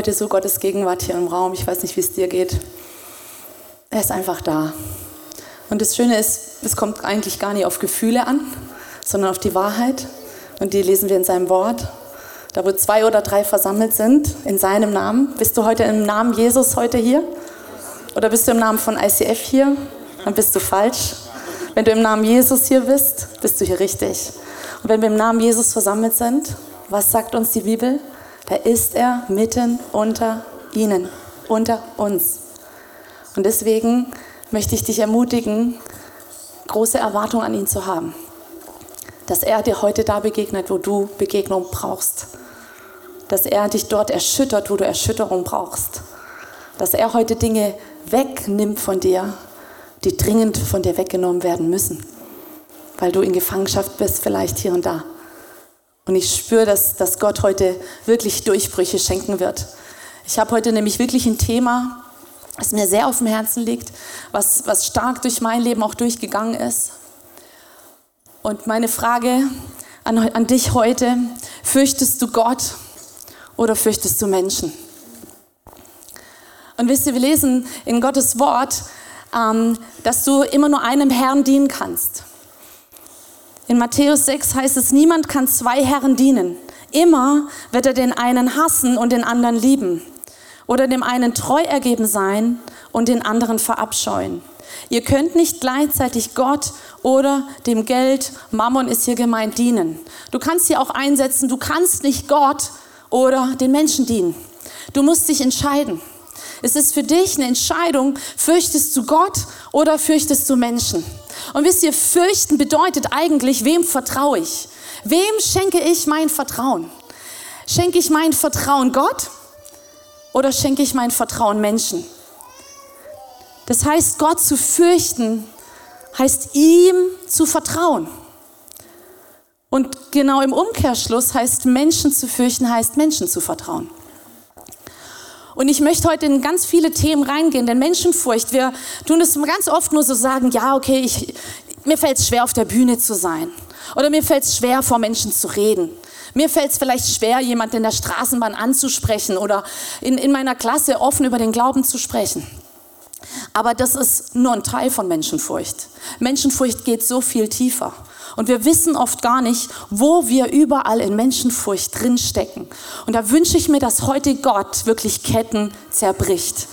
heute so Gottes Gegenwart hier im Raum. Ich weiß nicht, wie es dir geht. Er ist einfach da. Und das Schöne ist, es kommt eigentlich gar nicht auf Gefühle an, sondern auf die Wahrheit. Und die lesen wir in seinem Wort. Da wo zwei oder drei versammelt sind, in seinem Namen. Bist du heute im Namen Jesus heute hier? Oder bist du im Namen von ICF hier? Dann bist du falsch. Wenn du im Namen Jesus hier bist, bist du hier richtig. Und wenn wir im Namen Jesus versammelt sind, was sagt uns die Bibel? Da ist er mitten unter ihnen, unter uns. Und deswegen möchte ich dich ermutigen, große Erwartungen an ihn zu haben. Dass er dir heute da begegnet, wo du Begegnung brauchst. Dass er dich dort erschüttert, wo du Erschütterung brauchst. Dass er heute Dinge wegnimmt von dir, die dringend von dir weggenommen werden müssen. Weil du in Gefangenschaft bist, vielleicht hier und da. Und ich spüre, dass, dass Gott heute wirklich Durchbrüche schenken wird. Ich habe heute nämlich wirklich ein Thema, was mir sehr auf dem Herzen liegt, was, was stark durch mein Leben auch durchgegangen ist. Und meine Frage an, an dich heute, fürchtest du Gott oder fürchtest du Menschen? Und wisst ihr, wir lesen in Gottes Wort, ähm, dass du immer nur einem Herrn dienen kannst. In Matthäus 6 heißt es, niemand kann zwei Herren dienen. Immer wird er den einen hassen und den anderen lieben oder dem einen treu ergeben sein und den anderen verabscheuen. Ihr könnt nicht gleichzeitig Gott oder dem Geld, Mammon ist hier gemeint, dienen. Du kannst hier auch einsetzen, du kannst nicht Gott oder den Menschen dienen. Du musst dich entscheiden. Es ist für dich eine Entscheidung, fürchtest du Gott oder fürchtest du Menschen? Und wisst ihr, fürchten bedeutet eigentlich, wem vertraue ich? Wem schenke ich mein Vertrauen? Schenke ich mein Vertrauen Gott oder schenke ich mein Vertrauen Menschen? Das heißt, Gott zu fürchten, heißt ihm zu vertrauen. Und genau im Umkehrschluss heißt Menschen zu fürchten, heißt Menschen zu vertrauen. Und ich möchte heute in ganz viele Themen reingehen, denn Menschenfurcht, wir tun es ganz oft nur so sagen, ja, okay, ich, mir fällt es schwer, auf der Bühne zu sein. Oder mir fällt es schwer, vor Menschen zu reden. Mir fällt es vielleicht schwer, jemanden in der Straßenbahn anzusprechen oder in, in meiner Klasse offen über den Glauben zu sprechen. Aber das ist nur ein Teil von Menschenfurcht. Menschenfurcht geht so viel tiefer. Und wir wissen oft gar nicht, wo wir überall in Menschenfurcht drinstecken. Und da wünsche ich mir, dass heute Gott wirklich Ketten zerbricht.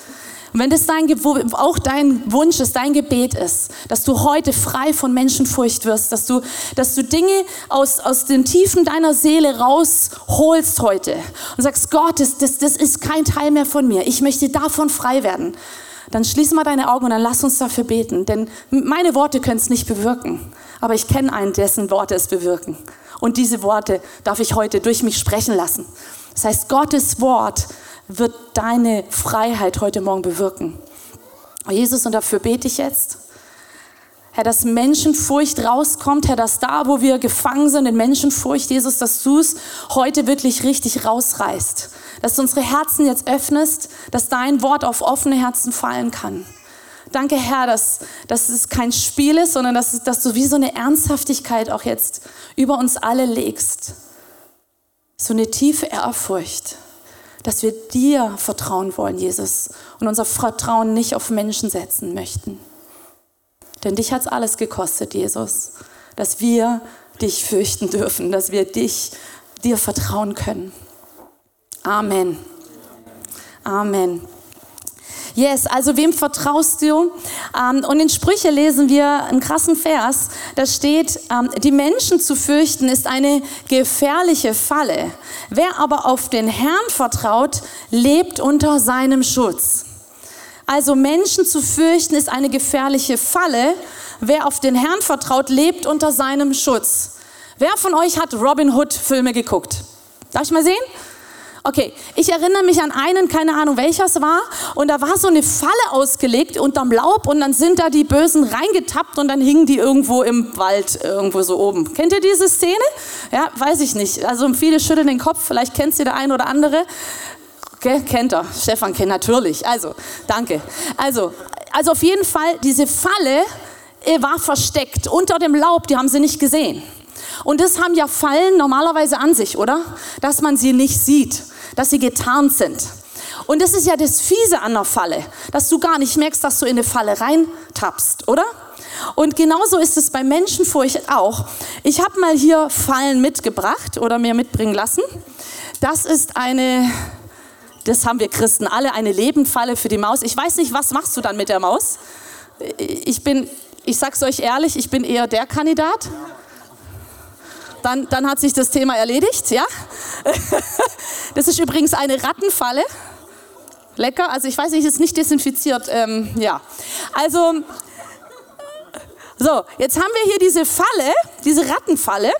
Und wenn das dein, auch dein Wunsch ist, dein Gebet ist, dass du heute frei von Menschenfurcht wirst, dass du, dass du Dinge aus, aus den Tiefen deiner Seele rausholst heute und sagst, Gott, das, das, das ist kein Teil mehr von mir. Ich möchte davon frei werden. Dann schließ mal deine Augen und dann lass uns dafür beten. Denn meine Worte können es nicht bewirken. Aber ich kenne einen, dessen Worte es bewirken. Und diese Worte darf ich heute durch mich sprechen lassen. Das heißt, Gottes Wort wird deine Freiheit heute Morgen bewirken. Jesus, und dafür bete ich jetzt. Herr, dass Menschenfurcht rauskommt, Herr, dass da, wo wir gefangen sind in Menschenfurcht, Jesus, dass du es heute wirklich richtig rausreißt. Dass du unsere Herzen jetzt öffnest, dass dein Wort auf offene Herzen fallen kann. Danke, Herr, dass, dass es kein Spiel ist, sondern dass, dass du wie so eine Ernsthaftigkeit auch jetzt über uns alle legst. So eine tiefe Ehrfurcht dass wir dir vertrauen wollen, Jesus, und unser Vertrauen nicht auf Menschen setzen möchten. Denn dich hat es alles gekostet, Jesus, dass wir dich fürchten dürfen, dass wir dich, dir vertrauen können. Amen. Amen. Yes, also wem vertraust du? Ähm, und in Sprüche lesen wir einen krassen Vers. Da steht, ähm, die Menschen zu fürchten ist eine gefährliche Falle. Wer aber auf den Herrn vertraut, lebt unter seinem Schutz. Also Menschen zu fürchten ist eine gefährliche Falle. Wer auf den Herrn vertraut, lebt unter seinem Schutz. Wer von euch hat Robin Hood Filme geguckt? Darf ich mal sehen? Okay, ich erinnere mich an einen, keine Ahnung welcher es war, und da war so eine Falle ausgelegt unterm Laub und dann sind da die Bösen reingetappt und dann hingen die irgendwo im Wald, irgendwo so oben. Kennt ihr diese Szene? Ja, weiß ich nicht. Also viele schütteln den Kopf, vielleicht kennt sie der ein oder andere. Okay, kennt er. Stefan kennt natürlich. Also, danke. Also, also auf jeden Fall, diese Falle äh, war versteckt unter dem Laub, die haben sie nicht gesehen. Und das haben ja Fallen normalerweise an sich, oder? Dass man sie nicht sieht. Dass sie getarnt sind. Und das ist ja das Fiese an der Falle, dass du gar nicht merkst, dass du in eine Falle reintappst, oder? Und genauso ist es bei Menschenfurcht auch. Ich habe mal hier Fallen mitgebracht oder mir mitbringen lassen. Das ist eine, das haben wir Christen alle, eine Lebendfalle für die Maus. Ich weiß nicht, was machst du dann mit der Maus? Ich bin, ich sag's euch ehrlich, ich bin eher der Kandidat. Dann, dann hat sich das Thema erledigt, ja? Das ist übrigens eine Rattenfalle. Lecker, also ich weiß nicht, ist nicht desinfiziert, ähm, ja. Also, so, jetzt haben wir hier diese Falle, diese Rattenfalle.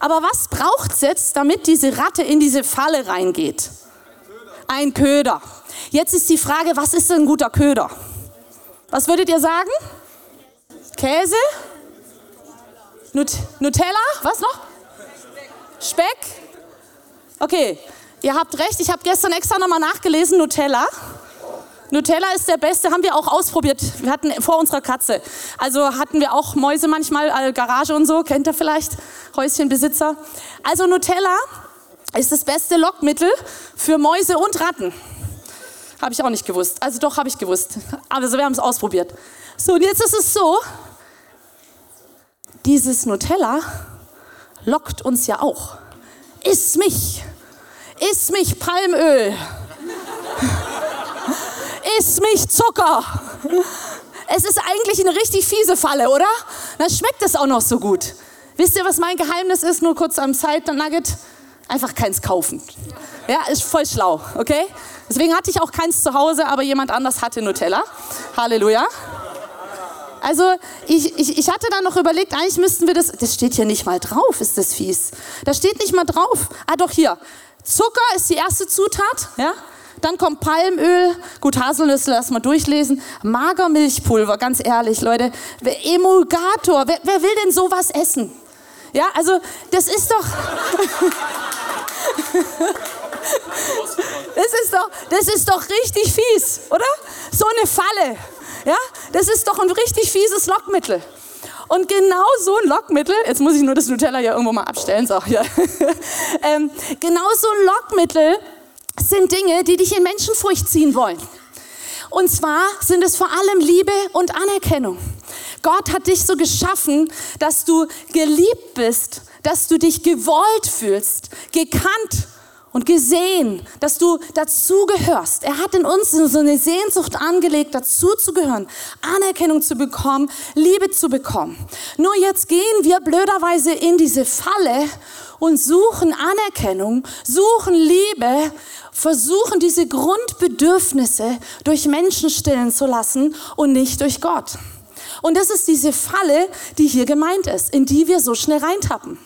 Aber was braucht es jetzt, damit diese Ratte in diese Falle reingeht? Ein Köder. Jetzt ist die Frage, was ist denn ein guter Köder? Was würdet ihr sagen? Käse? Nut Nutella? Was noch? Speck? Okay, ihr habt recht. Ich habe gestern extra nochmal nachgelesen. Nutella. Nutella ist der beste, haben wir auch ausprobiert. Wir hatten vor unserer Katze. Also hatten wir auch Mäuse manchmal, äh, Garage und so, kennt ihr vielleicht, Häuschenbesitzer. Also Nutella ist das beste Lockmittel für Mäuse und Ratten. Habe ich auch nicht gewusst. Also doch, habe ich gewusst. Aber wir haben es ausprobiert. So, und jetzt ist es so, dieses Nutella lockt uns ja auch. Iss mich, iss mich Palmöl iss mich Zucker. Es ist eigentlich eine richtig fiese Falle, oder? Dann schmeckt es auch noch so gut. Wisst ihr, was mein Geheimnis ist? Nur kurz am Side-Nugget. Einfach keins kaufen. Ja, ist voll schlau, okay? Deswegen hatte ich auch keins zu Hause, aber jemand anders hatte Nutella. Halleluja. Also ich, ich, ich hatte dann noch überlegt, eigentlich müssten wir das, das steht hier nicht mal drauf, ist das fies. Da steht nicht mal drauf. Ah doch hier, Zucker ist die erste Zutat, ja? Dann kommt Palmöl, gut, Haselnüsse lass mal durchlesen. Magermilchpulver, ganz ehrlich, Leute. Emulgator, wer, wer will denn sowas essen? Ja, also das ist doch. das ist doch, das ist doch richtig fies, oder? So eine Falle. Ja, das ist doch ein richtig fieses Lockmittel. Und genau so ein Lockmittel, jetzt muss ich nur das Nutella ja irgendwo mal abstellen, so, ja. ähm, genau so ein Lockmittel sind Dinge, die dich in Menschenfurcht ziehen wollen. Und zwar sind es vor allem Liebe und Anerkennung. Gott hat dich so geschaffen, dass du geliebt bist, dass du dich gewollt fühlst, gekannt und gesehen, dass du dazugehörst. Er hat in uns so eine Sehnsucht angelegt, dazuzugehören, Anerkennung zu bekommen, Liebe zu bekommen. Nur jetzt gehen wir blöderweise in diese Falle und suchen Anerkennung, suchen Liebe, versuchen diese Grundbedürfnisse durch Menschen stillen zu lassen und nicht durch Gott. Und das ist diese Falle, die hier gemeint ist, in die wir so schnell reintappen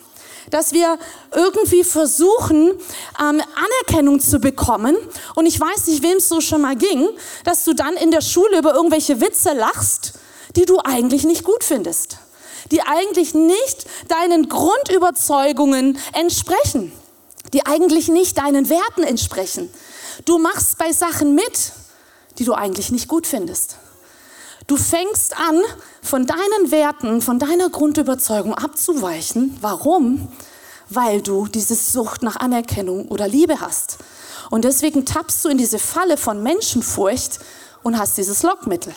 dass wir irgendwie versuchen, ähm, Anerkennung zu bekommen. Und ich weiß nicht, wem es so schon mal ging, dass du dann in der Schule über irgendwelche Witze lachst, die du eigentlich nicht gut findest, die eigentlich nicht deinen Grundüberzeugungen entsprechen, die eigentlich nicht deinen Werten entsprechen. Du machst bei Sachen mit, die du eigentlich nicht gut findest. Du fängst an, von deinen Werten, von deiner Grundüberzeugung abzuweichen. Warum? Weil du diese Sucht nach Anerkennung oder Liebe hast. Und deswegen tappst du in diese Falle von Menschenfurcht und hast dieses Lockmittel.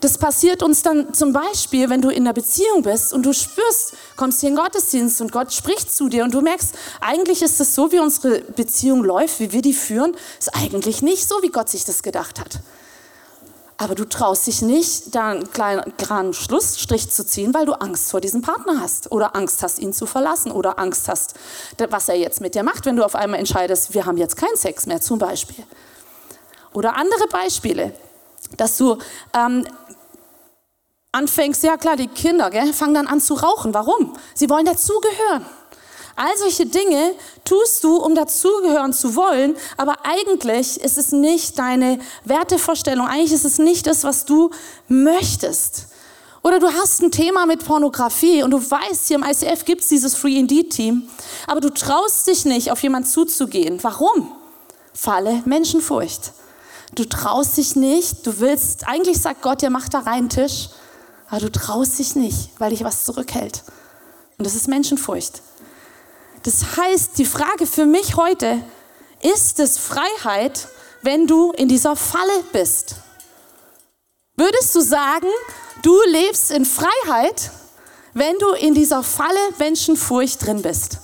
Das passiert uns dann zum Beispiel, wenn du in einer Beziehung bist und du spürst, kommst hier in Gottesdienst und Gott spricht zu dir und du merkst, eigentlich ist es so, wie unsere Beziehung läuft, wie wir die führen, ist eigentlich nicht so, wie Gott sich das gedacht hat. Aber du traust dich nicht, da einen kleinen, kleinen Schlussstrich zu ziehen, weil du Angst vor diesem Partner hast oder Angst hast, ihn zu verlassen oder Angst hast, was er jetzt mit dir macht, wenn du auf einmal entscheidest, wir haben jetzt keinen Sex mehr zum Beispiel. Oder andere Beispiele, dass du ähm, anfängst, ja klar, die Kinder gell, fangen dann an zu rauchen. Warum? Sie wollen dazugehören. All solche Dinge tust du, um dazugehören zu wollen, aber eigentlich ist es nicht deine Wertevorstellung, eigentlich ist es nicht das, was du möchtest. Oder du hast ein Thema mit Pornografie und du weißt, hier im ICF gibt es dieses Free Indeed Team, aber du traust dich nicht, auf jemanden zuzugehen. Warum? Falle Menschenfurcht. Du traust dich nicht, du willst, eigentlich sagt Gott, ja, mach da rein Tisch, aber du traust dich nicht, weil dich was zurückhält. Und das ist Menschenfurcht. Das heißt, die Frage für mich heute, ist es Freiheit, wenn du in dieser Falle bist? Würdest du sagen, du lebst in Freiheit, wenn du in dieser Falle Menschenfurcht drin bist?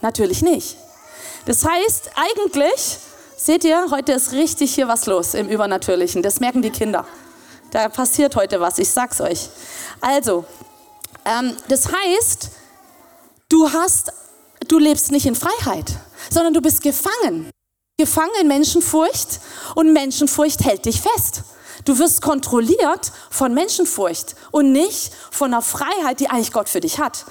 Natürlich nicht. Das heißt, eigentlich, seht ihr, heute ist richtig hier was los im Übernatürlichen. Das merken die Kinder. Da passiert heute was, ich sag's euch. Also, ähm, das heißt, du hast, du lebst nicht in Freiheit, sondern du bist gefangen. Gefangen in Menschenfurcht und Menschenfurcht hält dich fest. Du wirst kontrolliert von Menschenfurcht und nicht von der Freiheit, die eigentlich Gott für dich hat.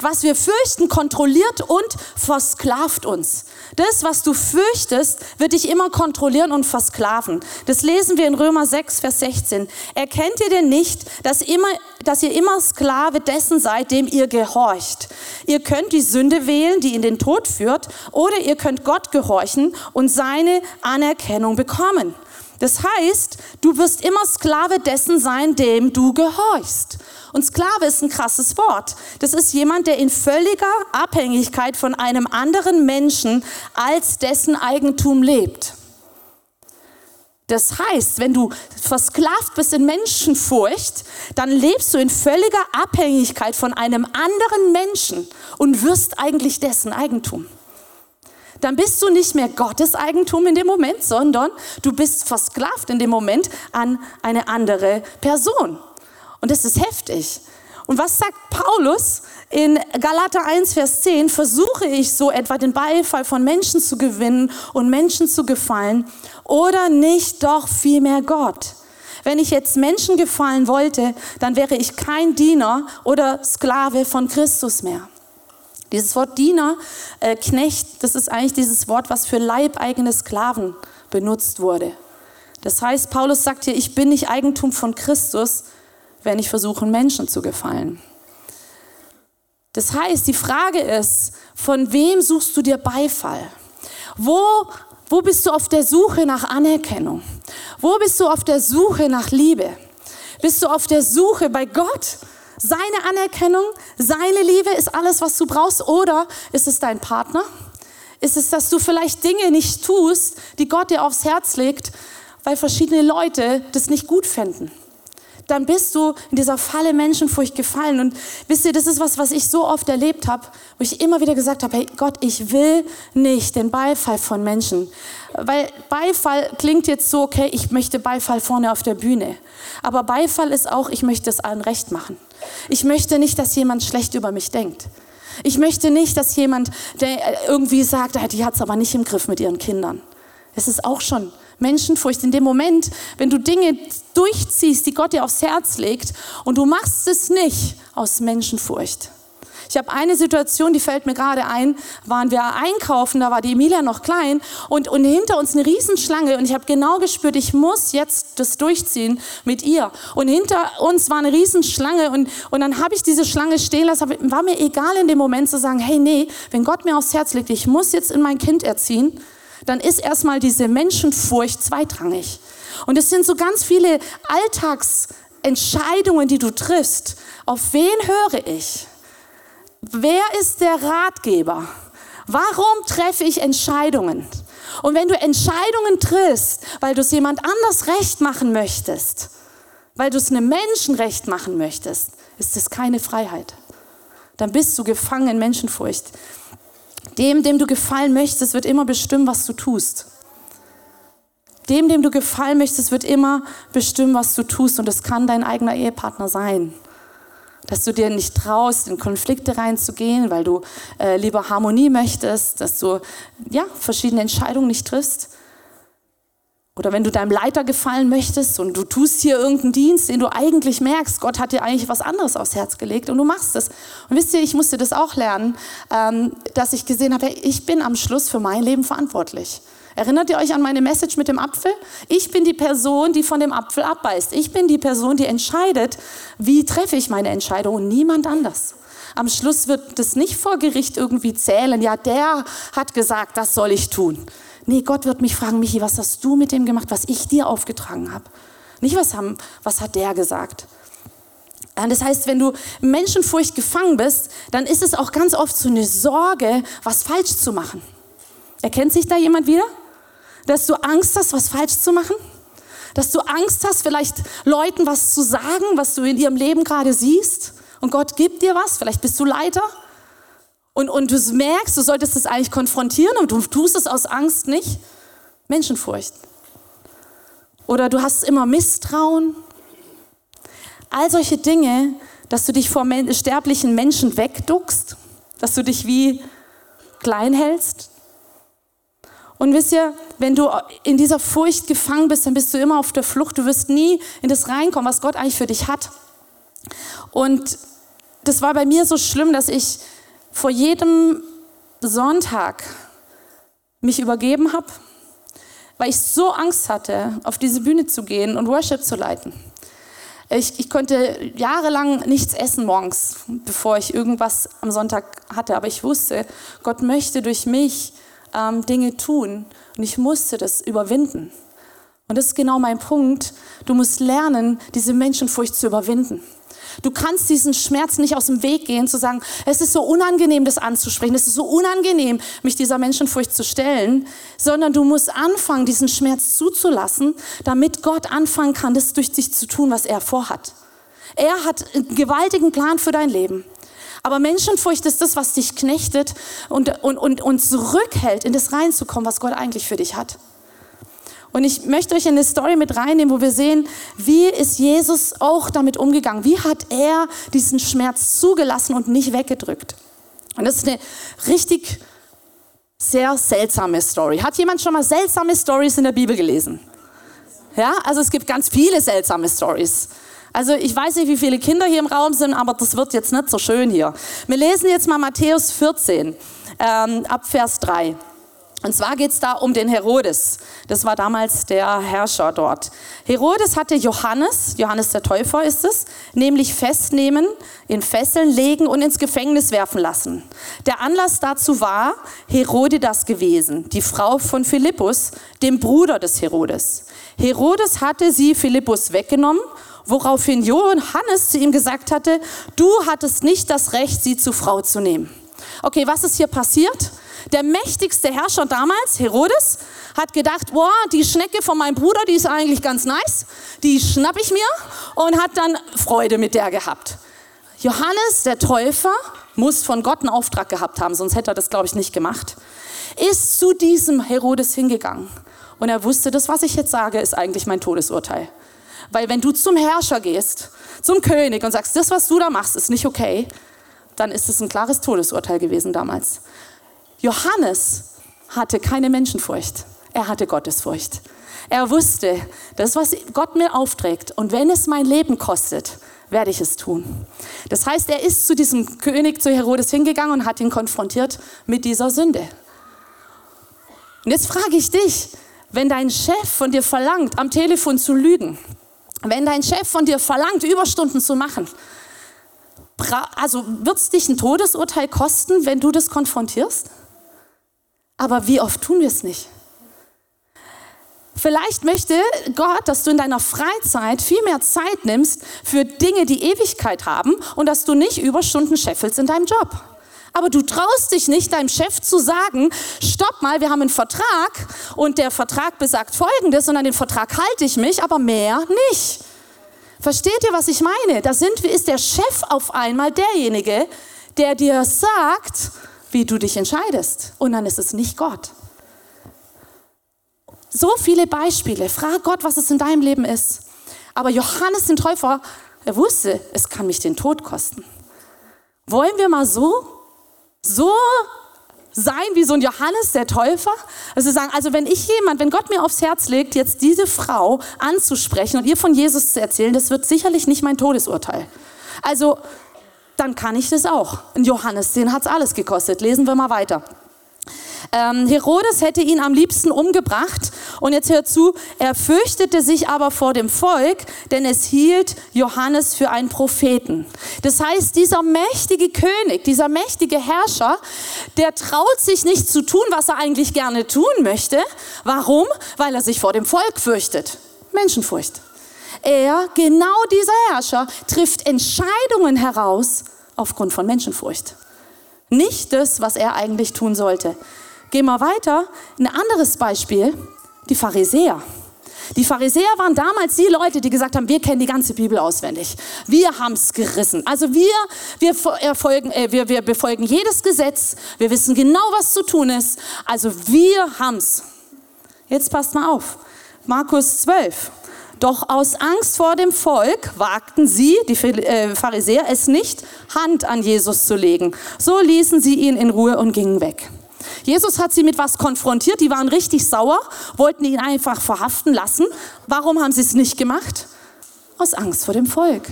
Was wir fürchten, kontrolliert und versklavt uns. Das, was du fürchtest, wird dich immer kontrollieren und versklaven. Das lesen wir in Römer 6, Vers 16. Erkennt ihr denn nicht, dass, immer, dass ihr immer Sklave dessen seid, dem ihr gehorcht? Ihr könnt die Sünde wählen, die in den Tod führt, oder ihr könnt Gott gehorchen und seine Anerkennung bekommen. Das heißt, du wirst immer Sklave dessen sein, dem du gehorchst. Und Sklave ist ein krasses Wort. Das ist jemand, der in völliger Abhängigkeit von einem anderen Menschen als dessen Eigentum lebt. Das heißt, wenn du versklavt bist in Menschenfurcht, dann lebst du in völliger Abhängigkeit von einem anderen Menschen und wirst eigentlich dessen Eigentum dann bist du nicht mehr Gottes Eigentum in dem Moment, sondern du bist versklavt in dem Moment an eine andere Person. Und das ist heftig. Und was sagt Paulus in Galater 1, Vers 10? Versuche ich so etwa den Beifall von Menschen zu gewinnen und Menschen zu gefallen oder nicht doch vielmehr Gott? Wenn ich jetzt Menschen gefallen wollte, dann wäre ich kein Diener oder Sklave von Christus mehr. Dieses Wort Diener, äh, Knecht, das ist eigentlich dieses Wort, was für leibeigene Sklaven benutzt wurde. Das heißt, Paulus sagt hier, ich bin nicht Eigentum von Christus, wenn ich versuche, Menschen zu gefallen. Das heißt, die Frage ist, von wem suchst du dir Beifall? Wo, wo bist du auf der Suche nach Anerkennung? Wo bist du auf der Suche nach Liebe? Bist du auf der Suche bei Gott seine Anerkennung, seine Liebe ist alles, was du brauchst? Oder ist es dein Partner? Ist es, dass du vielleicht Dinge nicht tust, die Gott dir aufs Herz legt, weil verschiedene Leute das nicht gut fänden? Dann bist du in dieser Falle Menschenfurcht gefallen. Und wisst ihr, das ist was, was ich so oft erlebt habe, wo ich immer wieder gesagt habe, hey Gott, ich will nicht den Beifall von Menschen. Weil Beifall klingt jetzt so, okay, ich möchte Beifall vorne auf der Bühne. Aber Beifall ist auch, ich möchte es allen recht machen. Ich möchte nicht, dass jemand schlecht über mich denkt. Ich möchte nicht, dass jemand der irgendwie sagt, die hat es aber nicht im Griff mit ihren Kindern. Es ist auch schon Menschenfurcht. In dem Moment, wenn du Dinge durchziehst, die Gott dir aufs Herz legt und du machst es nicht aus Menschenfurcht. Ich habe eine Situation, die fällt mir gerade ein, waren wir einkaufen, da war die Emilia noch klein und, und hinter uns eine Riesenschlange und ich habe genau gespürt, ich muss jetzt das durchziehen mit ihr. Und hinter uns war eine Riesenschlange und, und dann habe ich diese Schlange stehen lassen, war mir egal in dem Moment zu sagen, hey nee, wenn Gott mir aufs Herz legt, ich muss jetzt in mein Kind erziehen, dann ist erstmal diese Menschenfurcht zweitrangig. Und es sind so ganz viele Alltagsentscheidungen, die du triffst. Auf wen höre ich? Wer ist der Ratgeber? Warum treffe ich Entscheidungen? Und wenn du Entscheidungen triffst, weil du es jemand anders recht machen möchtest, weil du es einem Menschen recht machen möchtest, ist es keine Freiheit. Dann bist du gefangen in Menschenfurcht. Dem, dem du gefallen möchtest, wird immer bestimmen, was du tust. Dem, dem du gefallen möchtest, wird immer bestimmen, was du tust. Und es kann dein eigener Ehepartner sein. Dass du dir nicht traust, in Konflikte reinzugehen, weil du äh, lieber Harmonie möchtest, dass du ja, verschiedene Entscheidungen nicht triffst. Oder wenn du deinem Leiter gefallen möchtest und du tust hier irgendeinen Dienst, den du eigentlich merkst, Gott hat dir eigentlich was anderes aufs Herz gelegt und du machst es. Und wisst ihr, ich musste das auch lernen, ähm, dass ich gesehen habe, ich bin am Schluss für mein Leben verantwortlich. Erinnert ihr euch an meine Message mit dem Apfel? Ich bin die Person, die von dem Apfel abbeißt. Ich bin die Person, die entscheidet, wie treffe ich meine Entscheidung und niemand anders. Am Schluss wird das nicht vor Gericht irgendwie zählen. Ja, der hat gesagt, das soll ich tun. Nee, Gott wird mich fragen, Michi, was hast du mit dem gemacht, was ich dir aufgetragen habe? Nicht, was, haben, was hat der gesagt? Das heißt, wenn du Menschenfurcht gefangen bist, dann ist es auch ganz oft so eine Sorge, was falsch zu machen. Erkennt sich da jemand wieder? Dass du Angst hast, was falsch zu machen? Dass du Angst hast, vielleicht Leuten was zu sagen, was du in ihrem Leben gerade siehst? Und Gott gibt dir was, vielleicht bist du Leiter. Und, und du merkst, du solltest es eigentlich konfrontieren und du tust es aus Angst nicht. Menschenfurcht. Oder du hast immer Misstrauen. All solche Dinge, dass du dich vor sterblichen Menschen wegduckst, dass du dich wie klein hältst. Und wisst ihr, wenn du in dieser Furcht gefangen bist, dann bist du immer auf der Flucht. Du wirst nie in das reinkommen, was Gott eigentlich für dich hat. Und das war bei mir so schlimm, dass ich vor jedem Sonntag mich übergeben habe, weil ich so Angst hatte, auf diese Bühne zu gehen und Worship zu leiten. Ich, ich konnte jahrelang nichts essen morgens, bevor ich irgendwas am Sonntag hatte, aber ich wusste, Gott möchte durch mich ähm, Dinge tun und ich musste das überwinden. Und das ist genau mein Punkt. Du musst lernen, diese Menschenfurcht zu überwinden. Du kannst diesen Schmerz nicht aus dem Weg gehen, zu sagen, es ist so unangenehm, das anzusprechen, es ist so unangenehm, mich dieser Menschenfurcht zu stellen, sondern du musst anfangen, diesen Schmerz zuzulassen, damit Gott anfangen kann, das durch dich zu tun, was er vorhat. Er hat einen gewaltigen Plan für dein Leben. Aber Menschenfurcht ist das, was dich knechtet und, und, und, und zurückhält, in das reinzukommen, was Gott eigentlich für dich hat. Und ich möchte euch in eine Story mit reinnehmen, wo wir sehen, wie ist Jesus auch damit umgegangen? Wie hat er diesen Schmerz zugelassen und nicht weggedrückt? Und das ist eine richtig sehr seltsame Story. Hat jemand schon mal seltsame Stories in der Bibel gelesen? Ja, also es gibt ganz viele seltsame Stories. Also ich weiß nicht, wie viele Kinder hier im Raum sind, aber das wird jetzt nicht so schön hier. Wir lesen jetzt mal Matthäus 14 ähm, ab Vers 3. Und zwar geht es da um den Herodes. Das war damals der Herrscher dort. Herodes hatte Johannes, Johannes der Täufer ist es, nämlich festnehmen, in Fesseln legen und ins Gefängnis werfen lassen. Der Anlass dazu war Herodidas gewesen, die Frau von Philippus, dem Bruder des Herodes. Herodes hatte sie Philippus weggenommen, woraufhin Johannes zu ihm gesagt hatte, du hattest nicht das Recht, sie zur Frau zu nehmen. Okay, was ist hier passiert? Der mächtigste Herrscher damals, Herodes, hat gedacht, boah, die Schnecke von meinem Bruder, die ist eigentlich ganz nice, die schnapp ich mir und hat dann Freude mit der gehabt. Johannes, der Täufer, muss von Gott einen Auftrag gehabt haben, sonst hätte er das, glaube ich, nicht gemacht, ist zu diesem Herodes hingegangen. Und er wusste, das, was ich jetzt sage, ist eigentlich mein Todesurteil. Weil wenn du zum Herrscher gehst, zum König und sagst, das, was du da machst, ist nicht okay, dann ist es ein klares Todesurteil gewesen damals. Johannes hatte keine Menschenfurcht, er hatte Gottesfurcht. Er wusste, das, was Gott mir aufträgt, und wenn es mein Leben kostet, werde ich es tun. Das heißt, er ist zu diesem König, zu Herodes hingegangen und hat ihn konfrontiert mit dieser Sünde. Und jetzt frage ich dich, wenn dein Chef von dir verlangt, am Telefon zu lügen, wenn dein Chef von dir verlangt, Überstunden zu machen, also wird es dich ein Todesurteil kosten, wenn du das konfrontierst? Aber wie oft tun wir es nicht? Vielleicht möchte Gott, dass du in deiner Freizeit viel mehr Zeit nimmst für Dinge, die Ewigkeit haben und dass du nicht Überstunden scheffelst in deinem Job. Aber du traust dich nicht, deinem Chef zu sagen, stopp mal, wir haben einen Vertrag und der Vertrag besagt Folgendes und an den Vertrag halte ich mich, aber mehr nicht. Versteht ihr, was ich meine? Da sind, ist der Chef auf einmal derjenige, der dir sagt, wie du dich entscheidest. Und dann ist es nicht Gott. So viele Beispiele. Frag Gott, was es in deinem Leben ist. Aber Johannes den Täufer, er wusste, es kann mich den Tod kosten. Wollen wir mal so, so sein wie so ein Johannes der Täufer? Also sagen, also wenn ich jemand, wenn Gott mir aufs Herz legt, jetzt diese Frau anzusprechen und ihr von Jesus zu erzählen, das wird sicherlich nicht mein Todesurteil. Also dann kann ich das auch. Und Johannes, den hat es alles gekostet. Lesen wir mal weiter. Ähm, Herodes hätte ihn am liebsten umgebracht. Und jetzt hört zu, er fürchtete sich aber vor dem Volk, denn es hielt Johannes für einen Propheten. Das heißt, dieser mächtige König, dieser mächtige Herrscher, der traut sich nicht zu tun, was er eigentlich gerne tun möchte. Warum? Weil er sich vor dem Volk fürchtet. Menschenfurcht. Er, genau dieser Herrscher, trifft Entscheidungen heraus aufgrund von Menschenfurcht. Nicht das, was er eigentlich tun sollte. Gehen wir weiter. Ein anderes Beispiel, die Pharisäer. Die Pharisäer waren damals die Leute, die gesagt haben, wir kennen die ganze Bibel auswendig. Wir haben es gerissen. Also wir, wir, erfolgen, äh, wir, wir befolgen jedes Gesetz. Wir wissen genau, was zu tun ist. Also wir haben es. Jetzt passt mal auf. Markus 12. Doch aus Angst vor dem Volk wagten sie, die äh, Pharisäer, es nicht, Hand an Jesus zu legen. So ließen sie ihn in Ruhe und gingen weg. Jesus hat sie mit was konfrontiert, die waren richtig sauer, wollten ihn einfach verhaften lassen. Warum haben sie es nicht gemacht? Aus Angst vor dem Volk.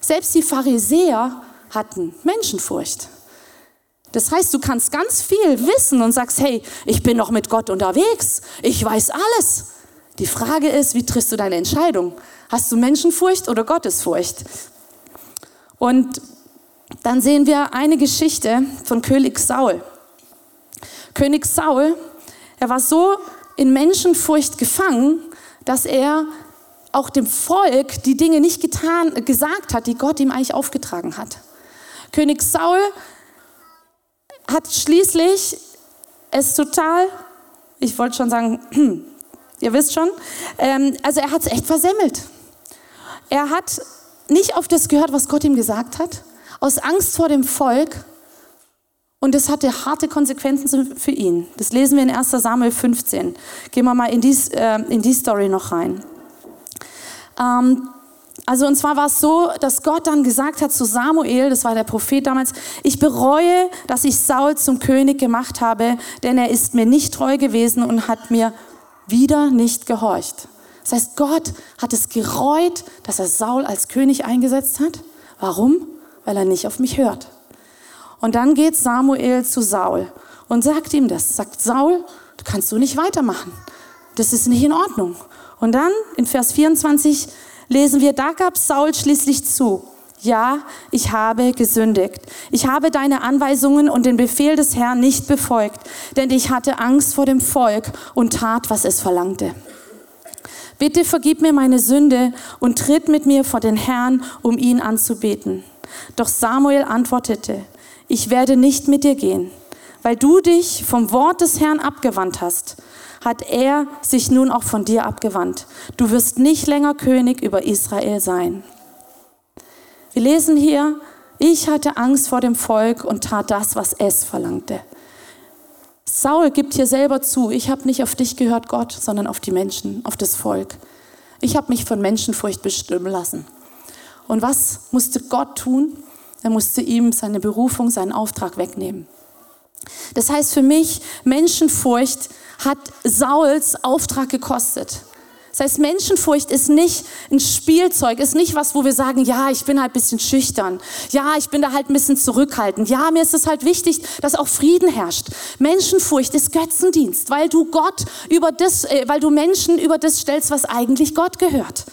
Selbst die Pharisäer hatten Menschenfurcht. Das heißt, du kannst ganz viel wissen und sagst, hey, ich bin noch mit Gott unterwegs, ich weiß alles. Die Frage ist, wie triffst du deine Entscheidung? Hast du Menschenfurcht oder Gottesfurcht? Und dann sehen wir eine Geschichte von König Saul. König Saul, er war so in Menschenfurcht gefangen, dass er auch dem Volk die Dinge nicht getan, gesagt hat, die Gott ihm eigentlich aufgetragen hat. König Saul hat schließlich es total, ich wollte schon sagen, ihr wisst schon, ähm, also er hat es echt versemmelt. Er hat nicht auf das gehört, was Gott ihm gesagt hat, aus Angst vor dem Volk und das hatte harte Konsequenzen für ihn. Das lesen wir in 1 Samuel 15. Gehen wir mal in die, äh, in die Story noch rein. Ähm, also und zwar war es so, dass Gott dann gesagt hat zu Samuel, das war der Prophet damals, ich bereue, dass ich Saul zum König gemacht habe, denn er ist mir nicht treu gewesen und hat mir wieder nicht gehorcht. Das heißt, Gott hat es gereut, dass er Saul als König eingesetzt hat. Warum? Weil er nicht auf mich hört. Und dann geht Samuel zu Saul und sagt ihm das. Sagt Saul, du kannst so nicht weitermachen. Das ist nicht in Ordnung. Und dann in Vers 24 lesen wir, da gab Saul schließlich zu. Ja, ich habe gesündigt. Ich habe deine Anweisungen und den Befehl des Herrn nicht befolgt, denn ich hatte Angst vor dem Volk und tat, was es verlangte. Bitte vergib mir meine Sünde und tritt mit mir vor den Herrn, um ihn anzubeten. Doch Samuel antwortete, ich werde nicht mit dir gehen. Weil du dich vom Wort des Herrn abgewandt hast, hat er sich nun auch von dir abgewandt. Du wirst nicht länger König über Israel sein. Wir lesen hier, ich hatte Angst vor dem Volk und tat das, was es verlangte. Saul gibt hier selber zu, ich habe nicht auf dich gehört, Gott, sondern auf die Menschen, auf das Volk. Ich habe mich von Menschenfurcht bestimmen lassen. Und was musste Gott tun? Er musste ihm seine Berufung, seinen Auftrag wegnehmen. Das heißt für mich, Menschenfurcht hat Sauls Auftrag gekostet. Das heißt, Menschenfurcht ist nicht ein Spielzeug, ist nicht was, wo wir sagen, ja, ich bin halt ein bisschen schüchtern. Ja, ich bin da halt ein bisschen zurückhaltend. Ja, mir ist es halt wichtig, dass auch Frieden herrscht. Menschenfurcht ist Götzendienst, weil du Gott über das, äh, weil du Menschen über das stellst, was eigentlich Gott gehört.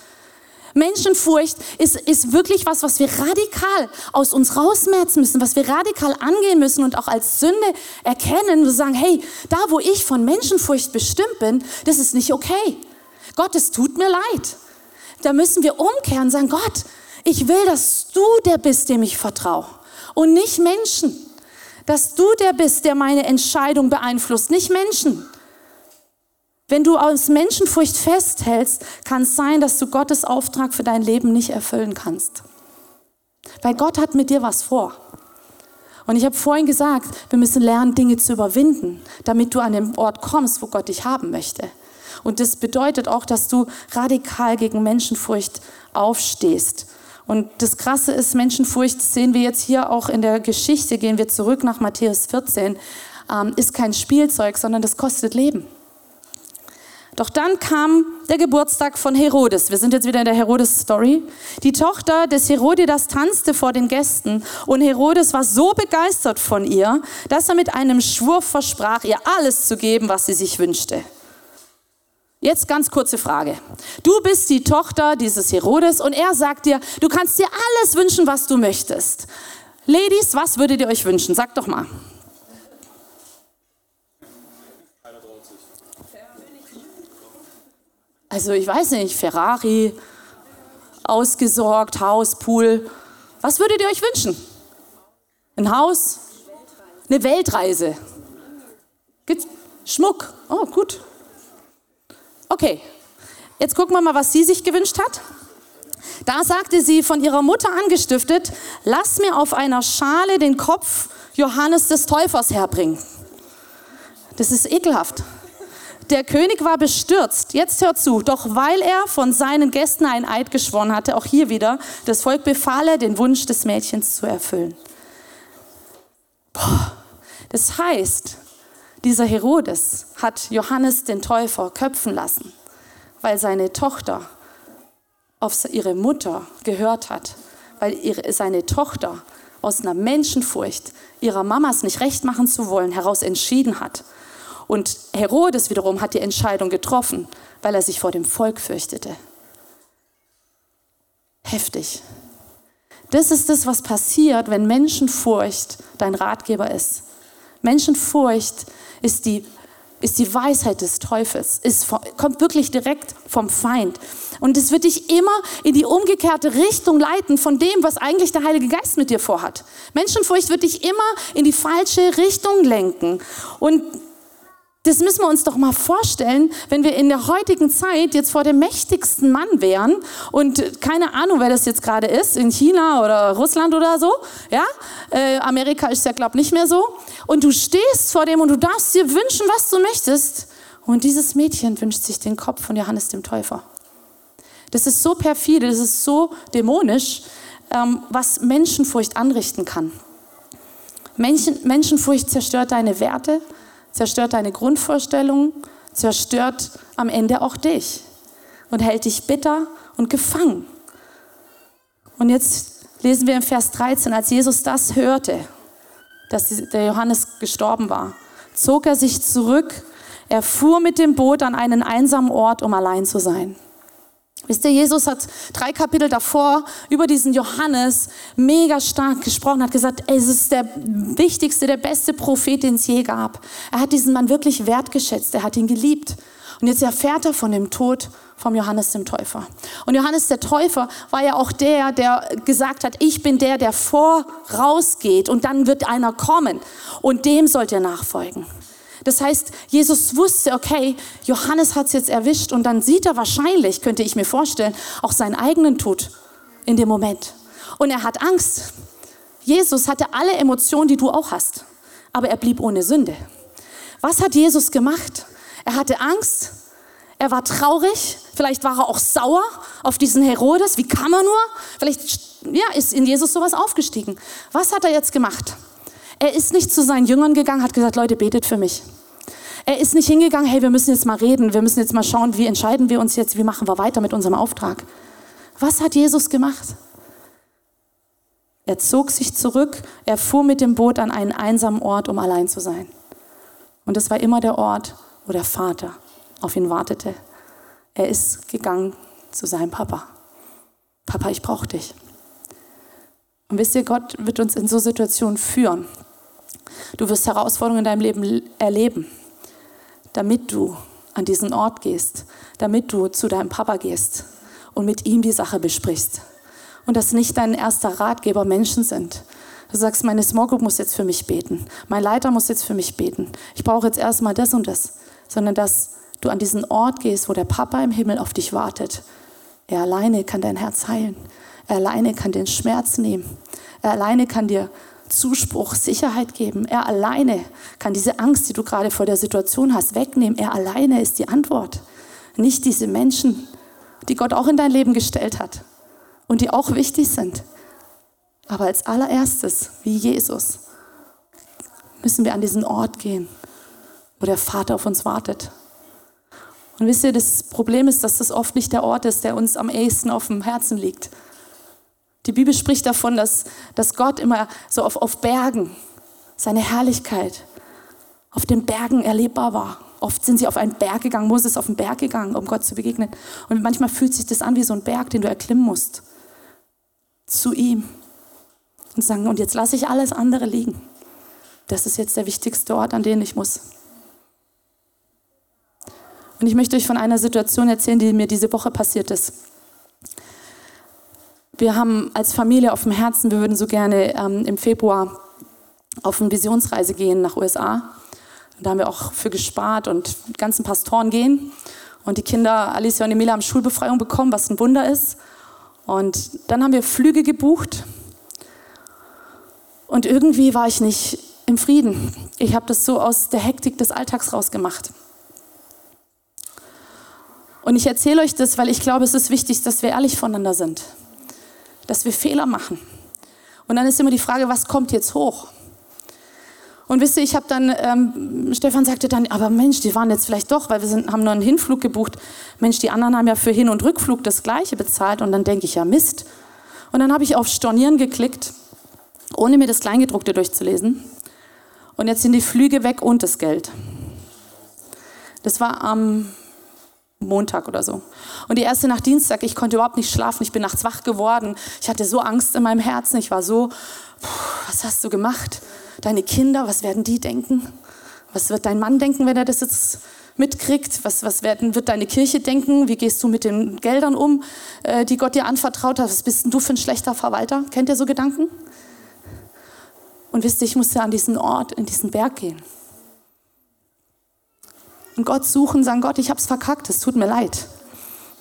Menschenfurcht ist, ist wirklich was, was wir radikal aus uns rausmerzen müssen, was wir radikal angehen müssen und auch als Sünde erkennen und sagen, hey, da wo ich von Menschenfurcht bestimmt bin, das ist nicht okay. Gott, es tut mir leid. Da müssen wir umkehren und sagen, Gott, ich will, dass du der bist, dem ich vertraue und nicht Menschen. Dass du der bist, der meine Entscheidung beeinflusst, nicht Menschen. Wenn du aus Menschenfurcht festhältst, kann es sein, dass du Gottes Auftrag für dein Leben nicht erfüllen kannst. Weil Gott hat mit dir was vor. Und ich habe vorhin gesagt, wir müssen lernen, Dinge zu überwinden, damit du an den Ort kommst, wo Gott dich haben möchte. Und das bedeutet auch, dass du radikal gegen Menschenfurcht aufstehst. Und das Krasse ist, Menschenfurcht sehen wir jetzt hier auch in der Geschichte, gehen wir zurück nach Matthäus 14, ähm, ist kein Spielzeug, sondern das kostet Leben. Doch dann kam der Geburtstag von Herodes. Wir sind jetzt wieder in der Herodes-Story. Die Tochter des Herodias tanzte vor den Gästen und Herodes war so begeistert von ihr, dass er mit einem Schwur versprach, ihr alles zu geben, was sie sich wünschte. Jetzt ganz kurze Frage. Du bist die Tochter dieses Herodes und er sagt dir, du kannst dir alles wünschen, was du möchtest. Ladies, was würdet ihr euch wünschen? Sagt doch mal. Also ich weiß nicht, Ferrari, ausgesorgt, Haus, Pool. Was würdet ihr euch wünschen? Ein Haus? Eine Weltreise? Schmuck. Oh, gut. Okay, jetzt gucken wir mal, was sie sich gewünscht hat. Da sagte sie, von ihrer Mutter angestiftet, lass mir auf einer Schale den Kopf Johannes des Täufers herbringen. Das ist ekelhaft. Der König war bestürzt. Jetzt hört zu. Doch weil er von seinen Gästen einen Eid geschworen hatte, auch hier wieder, das Volk befahl er, den Wunsch des Mädchens zu erfüllen. Boah. Das heißt, dieser Herodes hat Johannes den Täufer köpfen lassen, weil seine Tochter auf ihre Mutter gehört hat, weil ihre, seine Tochter aus einer Menschenfurcht ihrer Mamas nicht recht machen zu wollen, heraus entschieden hat. Und Herodes wiederum hat die Entscheidung getroffen, weil er sich vor dem Volk fürchtete. Heftig. Das ist das, was passiert, wenn Menschenfurcht dein Ratgeber ist. Menschenfurcht ist die ist die Weisheit des Teufels, ist, kommt wirklich direkt vom Feind. Und es wird dich immer in die umgekehrte Richtung leiten von dem, was eigentlich der Heilige Geist mit dir vorhat. Menschenfurcht wird dich immer in die falsche Richtung lenken. Und das müssen wir uns doch mal vorstellen, wenn wir in der heutigen Zeit jetzt vor dem mächtigsten Mann wären und keine Ahnung, wer das jetzt gerade ist, in China oder Russland oder so, ja, äh, Amerika ist ja glaube nicht mehr so, und du stehst vor dem und du darfst dir wünschen, was du möchtest, und dieses Mädchen wünscht sich den Kopf von Johannes dem Täufer. Das ist so perfide, das ist so dämonisch, ähm, was Menschenfurcht anrichten kann. Menschen, Menschenfurcht zerstört deine Werte, zerstört deine Grundvorstellungen, zerstört am Ende auch dich und hält dich bitter und gefangen. Und jetzt lesen wir im Vers 13, als Jesus das hörte, dass der Johannes gestorben war, zog er sich zurück, er fuhr mit dem Boot an einen einsamen Ort, um allein zu sein. Wisst ihr, Jesus hat drei Kapitel davor über diesen Johannes mega stark gesprochen, hat gesagt, es ist der wichtigste, der beste Prophet, den es je gab. Er hat diesen Mann wirklich wertgeschätzt, er hat ihn geliebt. Und jetzt erfährt er von dem Tod vom Johannes dem Täufer. Und Johannes der Täufer war ja auch der, der gesagt hat, ich bin der, der vorausgeht und dann wird einer kommen und dem sollt ihr nachfolgen. Das heißt, Jesus wusste, okay, Johannes hat es jetzt erwischt und dann sieht er wahrscheinlich, könnte ich mir vorstellen, auch seinen eigenen Tod in dem Moment. Und er hat Angst. Jesus hatte alle Emotionen, die du auch hast, aber er blieb ohne Sünde. Was hat Jesus gemacht? Er hatte Angst, er war traurig, vielleicht war er auch sauer auf diesen Herodes. Wie kann man nur? Vielleicht ja, ist in Jesus sowas aufgestiegen. Was hat er jetzt gemacht? Er ist nicht zu seinen Jüngern gegangen, hat gesagt, Leute, betet für mich. Er ist nicht hingegangen, hey, wir müssen jetzt mal reden, wir müssen jetzt mal schauen, wie entscheiden wir uns jetzt, wie machen wir weiter mit unserem Auftrag. Was hat Jesus gemacht? Er zog sich zurück, er fuhr mit dem Boot an einen einsamen Ort, um allein zu sein. Und das war immer der Ort, wo der Vater auf ihn wartete. Er ist gegangen zu seinem Papa. Papa, ich brauche dich. Und wisst ihr, Gott wird uns in so Situationen führen. Du wirst Herausforderungen in deinem Leben erleben, damit du an diesen Ort gehst, damit du zu deinem Papa gehst und mit ihm die Sache besprichst. Und dass nicht dein erster Ratgeber Menschen sind. Du sagst, meine Small Group muss jetzt für mich beten. Mein Leiter muss jetzt für mich beten. Ich brauche jetzt erstmal das und das. Sondern dass du an diesen Ort gehst, wo der Papa im Himmel auf dich wartet. Er alleine kann dein Herz heilen. Er alleine kann den Schmerz nehmen. Er alleine kann dir Zuspruch, Sicherheit geben. Er alleine kann diese Angst, die du gerade vor der Situation hast, wegnehmen. Er alleine ist die Antwort. Nicht diese Menschen, die Gott auch in dein Leben gestellt hat und die auch wichtig sind. Aber als allererstes, wie Jesus, müssen wir an diesen Ort gehen, wo der Vater auf uns wartet. Und wisst ihr, das Problem ist, dass das oft nicht der Ort ist, der uns am ehesten auf dem Herzen liegt. Die Bibel spricht davon, dass, dass Gott immer so auf, auf Bergen, seine Herrlichkeit, auf den Bergen erlebbar war. Oft sind sie auf einen Berg gegangen, Moses auf den Berg gegangen, um Gott zu begegnen. Und manchmal fühlt sich das an wie so ein Berg, den du erklimmen musst. Zu ihm. Und sagen, und jetzt lasse ich alles andere liegen. Das ist jetzt der wichtigste Ort, an den ich muss. Und ich möchte euch von einer Situation erzählen, die mir diese Woche passiert ist. Wir haben als Familie auf dem Herzen, wir würden so gerne ähm, im Februar auf eine Visionsreise gehen nach USA. Da haben wir auch für gespart und die ganzen Pastoren gehen. Und die Kinder, Alicia und Emilia, haben Schulbefreiung bekommen, was ein Wunder ist. Und dann haben wir Flüge gebucht. Und irgendwie war ich nicht im Frieden. Ich habe das so aus der Hektik des Alltags rausgemacht. Und ich erzähle euch das, weil ich glaube, es ist wichtig, dass wir ehrlich voneinander sind, dass wir Fehler machen. Und dann ist immer die Frage, was kommt jetzt hoch? Und wisst ihr, ich habe dann, ähm, Stefan sagte dann, aber Mensch, die waren jetzt vielleicht doch, weil wir sind, haben nur einen Hinflug gebucht. Mensch, die anderen haben ja für Hin- und Rückflug das Gleiche bezahlt. Und dann denke ich, ja Mist. Und dann habe ich auf Stornieren geklickt, ohne mir das Kleingedruckte durchzulesen. Und jetzt sind die Flüge weg und das Geld. Das war am Montag oder so. Und die erste Nacht Dienstag, ich konnte überhaupt nicht schlafen, ich bin nachts wach geworden. Ich hatte so Angst in meinem Herzen, ich war so, was hast du gemacht? Deine Kinder, was werden die denken? Was wird dein Mann denken, wenn er das jetzt mitkriegt? Was, was werden, wird deine Kirche denken? Wie gehst du mit den Geldern um, äh, die Gott dir anvertraut hat? Was bist denn du für ein schlechter Verwalter? Kennt ihr so Gedanken? Und wisst ihr, ich musste an diesen Ort, in diesen Berg gehen und Gott suchen, sagen, Gott, ich habe es verkackt, es tut mir leid.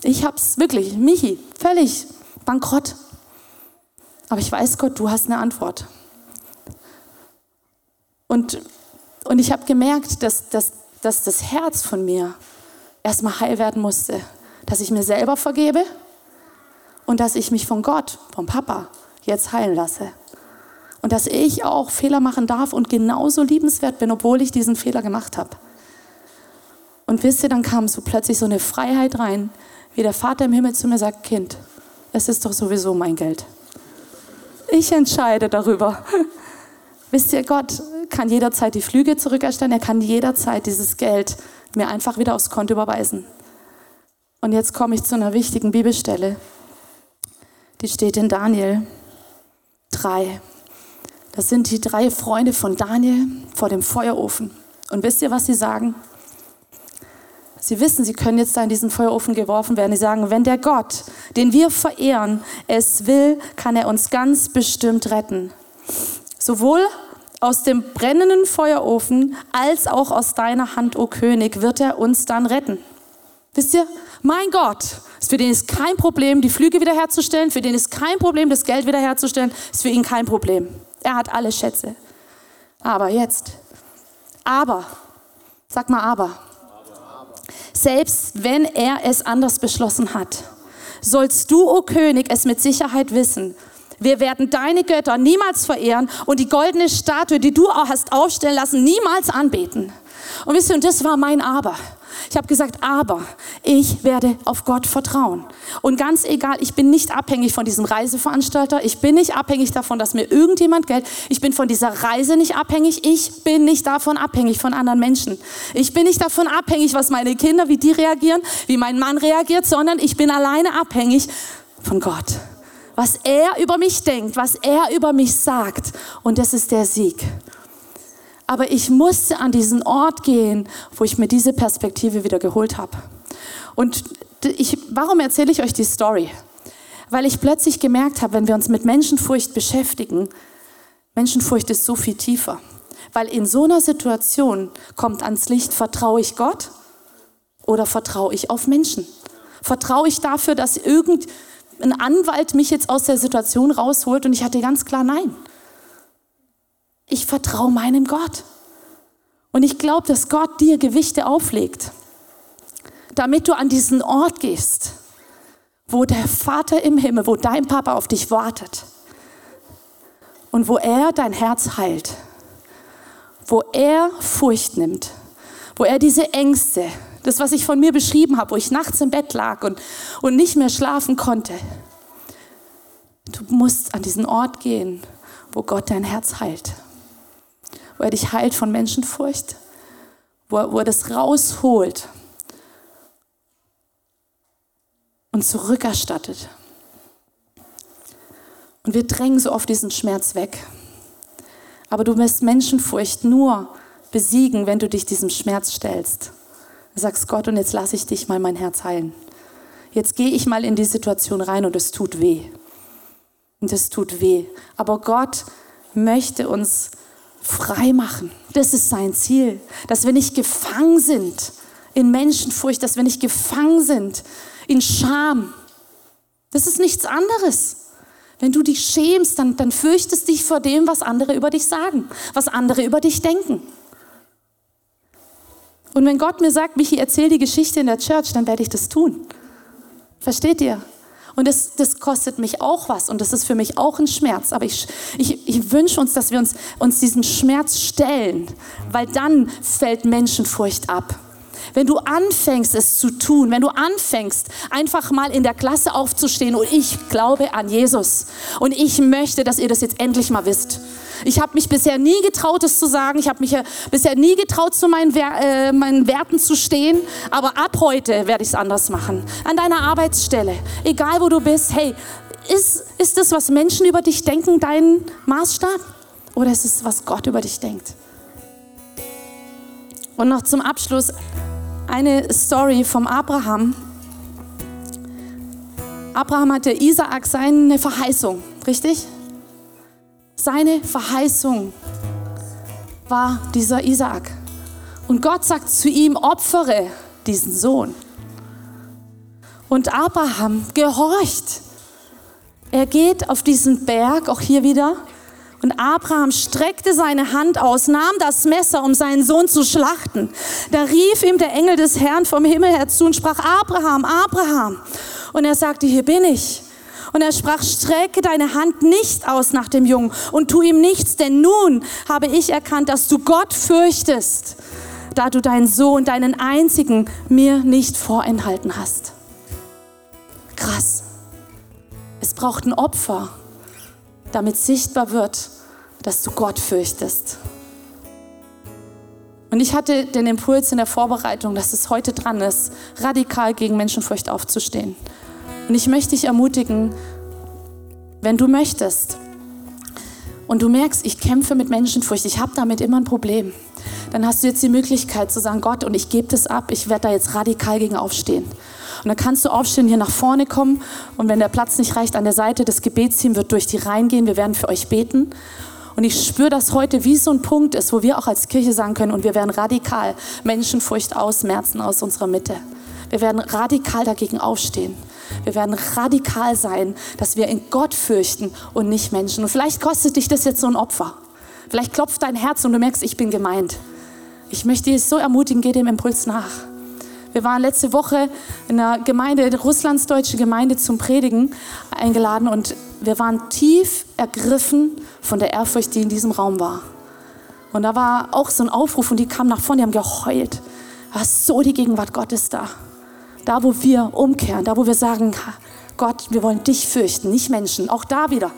Ich habe es wirklich, Michi, völlig bankrott. Aber ich weiß, Gott, du hast eine Antwort. Und, und ich habe gemerkt, dass, dass, dass das Herz von mir erstmal heil werden musste. Dass ich mir selber vergebe und dass ich mich von Gott, vom Papa, jetzt heilen lasse. Und dass ich auch Fehler machen darf und genauso liebenswert bin, obwohl ich diesen Fehler gemacht habe. Und wisst ihr, dann kam so plötzlich so eine Freiheit rein, wie der Vater im Himmel zu mir sagt, Kind, es ist doch sowieso mein Geld. Ich entscheide darüber. wisst ihr, Gott kann jederzeit die Flüge zurückerstellen, er kann jederzeit dieses Geld mir einfach wieder aufs Konto überweisen. Und jetzt komme ich zu einer wichtigen Bibelstelle. Die steht in Daniel 3. Das sind die drei Freunde von Daniel vor dem Feuerofen. Und wisst ihr, was sie sagen? Sie wissen, sie können jetzt da in diesen Feuerofen geworfen werden. Sie sagen, wenn der Gott, den wir verehren, es will, kann er uns ganz bestimmt retten. Sowohl aus dem brennenden Feuerofen als auch aus deiner Hand, o König, wird er uns dann retten. Wisst ihr, mein Gott, für den ist kein Problem, die Flüge wiederherzustellen, für den ist kein Problem, das Geld wiederherzustellen, ist für ihn kein Problem. Er hat alle Schätze. Aber jetzt, aber, sag mal aber selbst wenn er es anders beschlossen hat. Sollst du, o oh König, es mit Sicherheit wissen. Wir werden deine Götter niemals verehren und die goldene Statue, die du hast aufstellen lassen, niemals anbeten. Und wisst ihr, und das war mein Aber. Ich habe gesagt, aber ich werde auf Gott vertrauen. Und ganz egal, ich bin nicht abhängig von diesem Reiseveranstalter. Ich bin nicht abhängig davon, dass mir irgendjemand Geld. Ich bin von dieser Reise nicht abhängig. Ich bin nicht davon abhängig von anderen Menschen. Ich bin nicht davon abhängig, was meine Kinder, wie die reagieren, wie mein Mann reagiert, sondern ich bin alleine abhängig von Gott. Was er über mich denkt, was er über mich sagt. Und das ist der Sieg. Aber ich musste an diesen Ort gehen, wo ich mir diese Perspektive wieder geholt habe. Und ich, warum erzähle ich euch die Story? Weil ich plötzlich gemerkt habe, wenn wir uns mit Menschenfurcht beschäftigen, Menschenfurcht ist so viel tiefer. Weil in so einer Situation kommt ans Licht, vertraue ich Gott oder vertraue ich auf Menschen? Vertraue ich dafür, dass irgendein Anwalt mich jetzt aus der Situation rausholt? Und ich hatte ganz klar Nein. Ich vertraue meinem Gott. Und ich glaube, dass Gott dir Gewichte auflegt, damit du an diesen Ort gehst, wo der Vater im Himmel, wo dein Papa auf dich wartet und wo er dein Herz heilt, wo er Furcht nimmt, wo er diese Ängste, das, was ich von mir beschrieben habe, wo ich nachts im Bett lag und, und nicht mehr schlafen konnte. Du musst an diesen Ort gehen, wo Gott dein Herz heilt wo er dich heilt von Menschenfurcht, wo er, wo er das rausholt und zurückerstattet. Und wir drängen so oft diesen Schmerz weg. Aber du wirst Menschenfurcht nur besiegen, wenn du dich diesem Schmerz stellst. Du sagst Gott, und jetzt lasse ich dich mal mein Herz heilen. Jetzt gehe ich mal in die Situation rein und es tut weh. Und es tut weh. Aber Gott möchte uns frei machen. Das ist sein Ziel, dass wir nicht gefangen sind in Menschenfurcht, dass wir nicht gefangen sind in Scham. Das ist nichts anderes. Wenn du dich schämst, dann, dann fürchtest dich vor dem, was andere über dich sagen, was andere über dich denken. Und wenn Gott mir sagt, Michi, erzähl die Geschichte in der Church, dann werde ich das tun. Versteht ihr? Und das, das kostet mich auch was und das ist für mich auch ein Schmerz. Aber ich, ich, ich wünsche uns, dass wir uns, uns diesen Schmerz stellen, weil dann fällt Menschenfurcht ab. Wenn du anfängst, es zu tun, wenn du anfängst, einfach mal in der Klasse aufzustehen und ich glaube an Jesus und ich möchte, dass ihr das jetzt endlich mal wisst. Ich habe mich bisher nie getraut, es zu sagen. Ich habe mich bisher nie getraut, zu meinen, äh, meinen Werten zu stehen. Aber ab heute werde ich es anders machen. An deiner Arbeitsstelle, egal wo du bist. Hey, ist, ist das, was Menschen über dich denken, dein Maßstab? Oder ist es, was Gott über dich denkt? Und noch zum Abschluss eine Story vom Abraham. Abraham hatte Isaak seine Verheißung, richtig? Seine Verheißung war dieser Isaak. Und Gott sagt zu ihm, opfere diesen Sohn. Und Abraham gehorcht. Er geht auf diesen Berg, auch hier wieder, und Abraham streckte seine Hand aus, nahm das Messer, um seinen Sohn zu schlachten. Da rief ihm der Engel des Herrn vom Himmel her zu und sprach, Abraham, Abraham. Und er sagte, hier bin ich. Und er sprach, strecke deine Hand nicht aus nach dem Jungen und tu ihm nichts, denn nun habe ich erkannt, dass du Gott fürchtest, da du deinen Sohn, deinen einzigen, mir nicht vorenthalten hast. Krass. Es braucht ein Opfer damit sichtbar wird, dass du Gott fürchtest. Und ich hatte den Impuls in der Vorbereitung, dass es heute dran ist, radikal gegen Menschenfurcht aufzustehen. Und ich möchte dich ermutigen, wenn du möchtest und du merkst, ich kämpfe mit Menschenfurcht, ich habe damit immer ein Problem, dann hast du jetzt die Möglichkeit zu sagen, Gott, und ich gebe das ab, ich werde da jetzt radikal gegen aufstehen. Und dann kannst du aufstehen, hier nach vorne kommen. Und wenn der Platz nicht reicht, an der Seite, das Gebetsteam wird durch die Reihen gehen. Wir werden für euch beten. Und ich spüre, dass heute wie so ein Punkt ist, wo wir auch als Kirche sagen können, und wir werden radikal Menschenfurcht ausmerzen aus unserer Mitte. Wir werden radikal dagegen aufstehen. Wir werden radikal sein, dass wir in Gott fürchten und nicht Menschen. Und vielleicht kostet dich das jetzt so ein Opfer. Vielleicht klopft dein Herz und du merkst, ich bin gemeint. Ich möchte dich so ermutigen, geh dem Impuls nach. Wir waren letzte Woche in einer Gemeinde, der russlandsdeutsche Gemeinde zum Predigen eingeladen und wir waren tief ergriffen von der Ehrfurcht, die in diesem Raum war. Und da war auch so ein Aufruf und die kamen nach vorne, die haben geheult. Da ist so die Gegenwart Gottes da. Da, wo wir umkehren, da, wo wir sagen, Gott, wir wollen dich fürchten, nicht Menschen. Auch da wieder.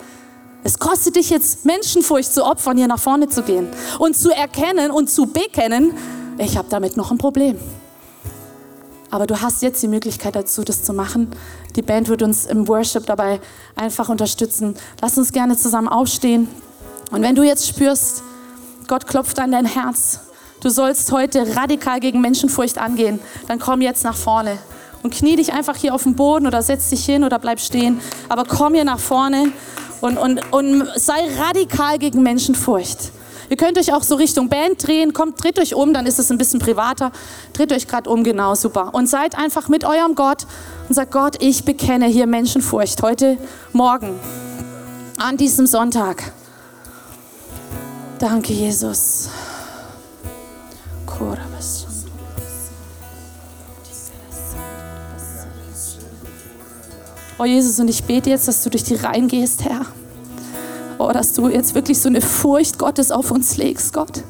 Es kostet dich jetzt Menschenfurcht zu opfern, hier nach vorne zu gehen und zu erkennen und zu bekennen, ich habe damit noch ein Problem. Aber du hast jetzt die Möglichkeit dazu, das zu machen. Die Band wird uns im Worship dabei einfach unterstützen. Lass uns gerne zusammen aufstehen. Und wenn du jetzt spürst, Gott klopft an dein Herz, du sollst heute radikal gegen Menschenfurcht angehen, dann komm jetzt nach vorne und knie dich einfach hier auf den Boden oder setz dich hin oder bleib stehen. Aber komm hier nach vorne und, und, und sei radikal gegen Menschenfurcht. Ihr könnt euch auch so Richtung Band drehen. Kommt, dreht euch um, dann ist es ein bisschen privater. Dreht euch gerade um, genau, super. Und seid einfach mit eurem Gott und sagt, Gott, ich bekenne hier Menschenfurcht heute Morgen, an diesem Sonntag. Danke, Jesus. Oh Jesus, und ich bete jetzt, dass du durch die Reihen gehst, Herr oh, dass du jetzt wirklich so eine Furcht Gottes auf uns legst, Gott.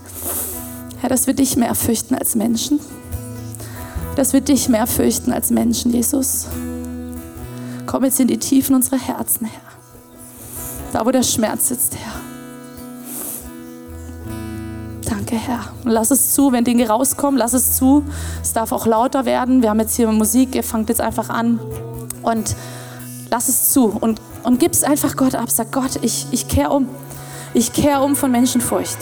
Herr, dass wir dich mehr fürchten als Menschen. Dass wir dich mehr fürchten als Menschen, Jesus. Komm jetzt in die Tiefen unserer Herzen, Herr. Da, wo der Schmerz sitzt, Herr. Danke, Herr. Und lass es zu, wenn Dinge rauskommen, lass es zu. Es darf auch lauter werden. Wir haben jetzt hier Musik, ihr fangt jetzt einfach an. Und lass es zu. Und und gib es einfach Gott ab. Sag Gott, ich, ich kehre um. Ich kehre um von Menschenfurcht.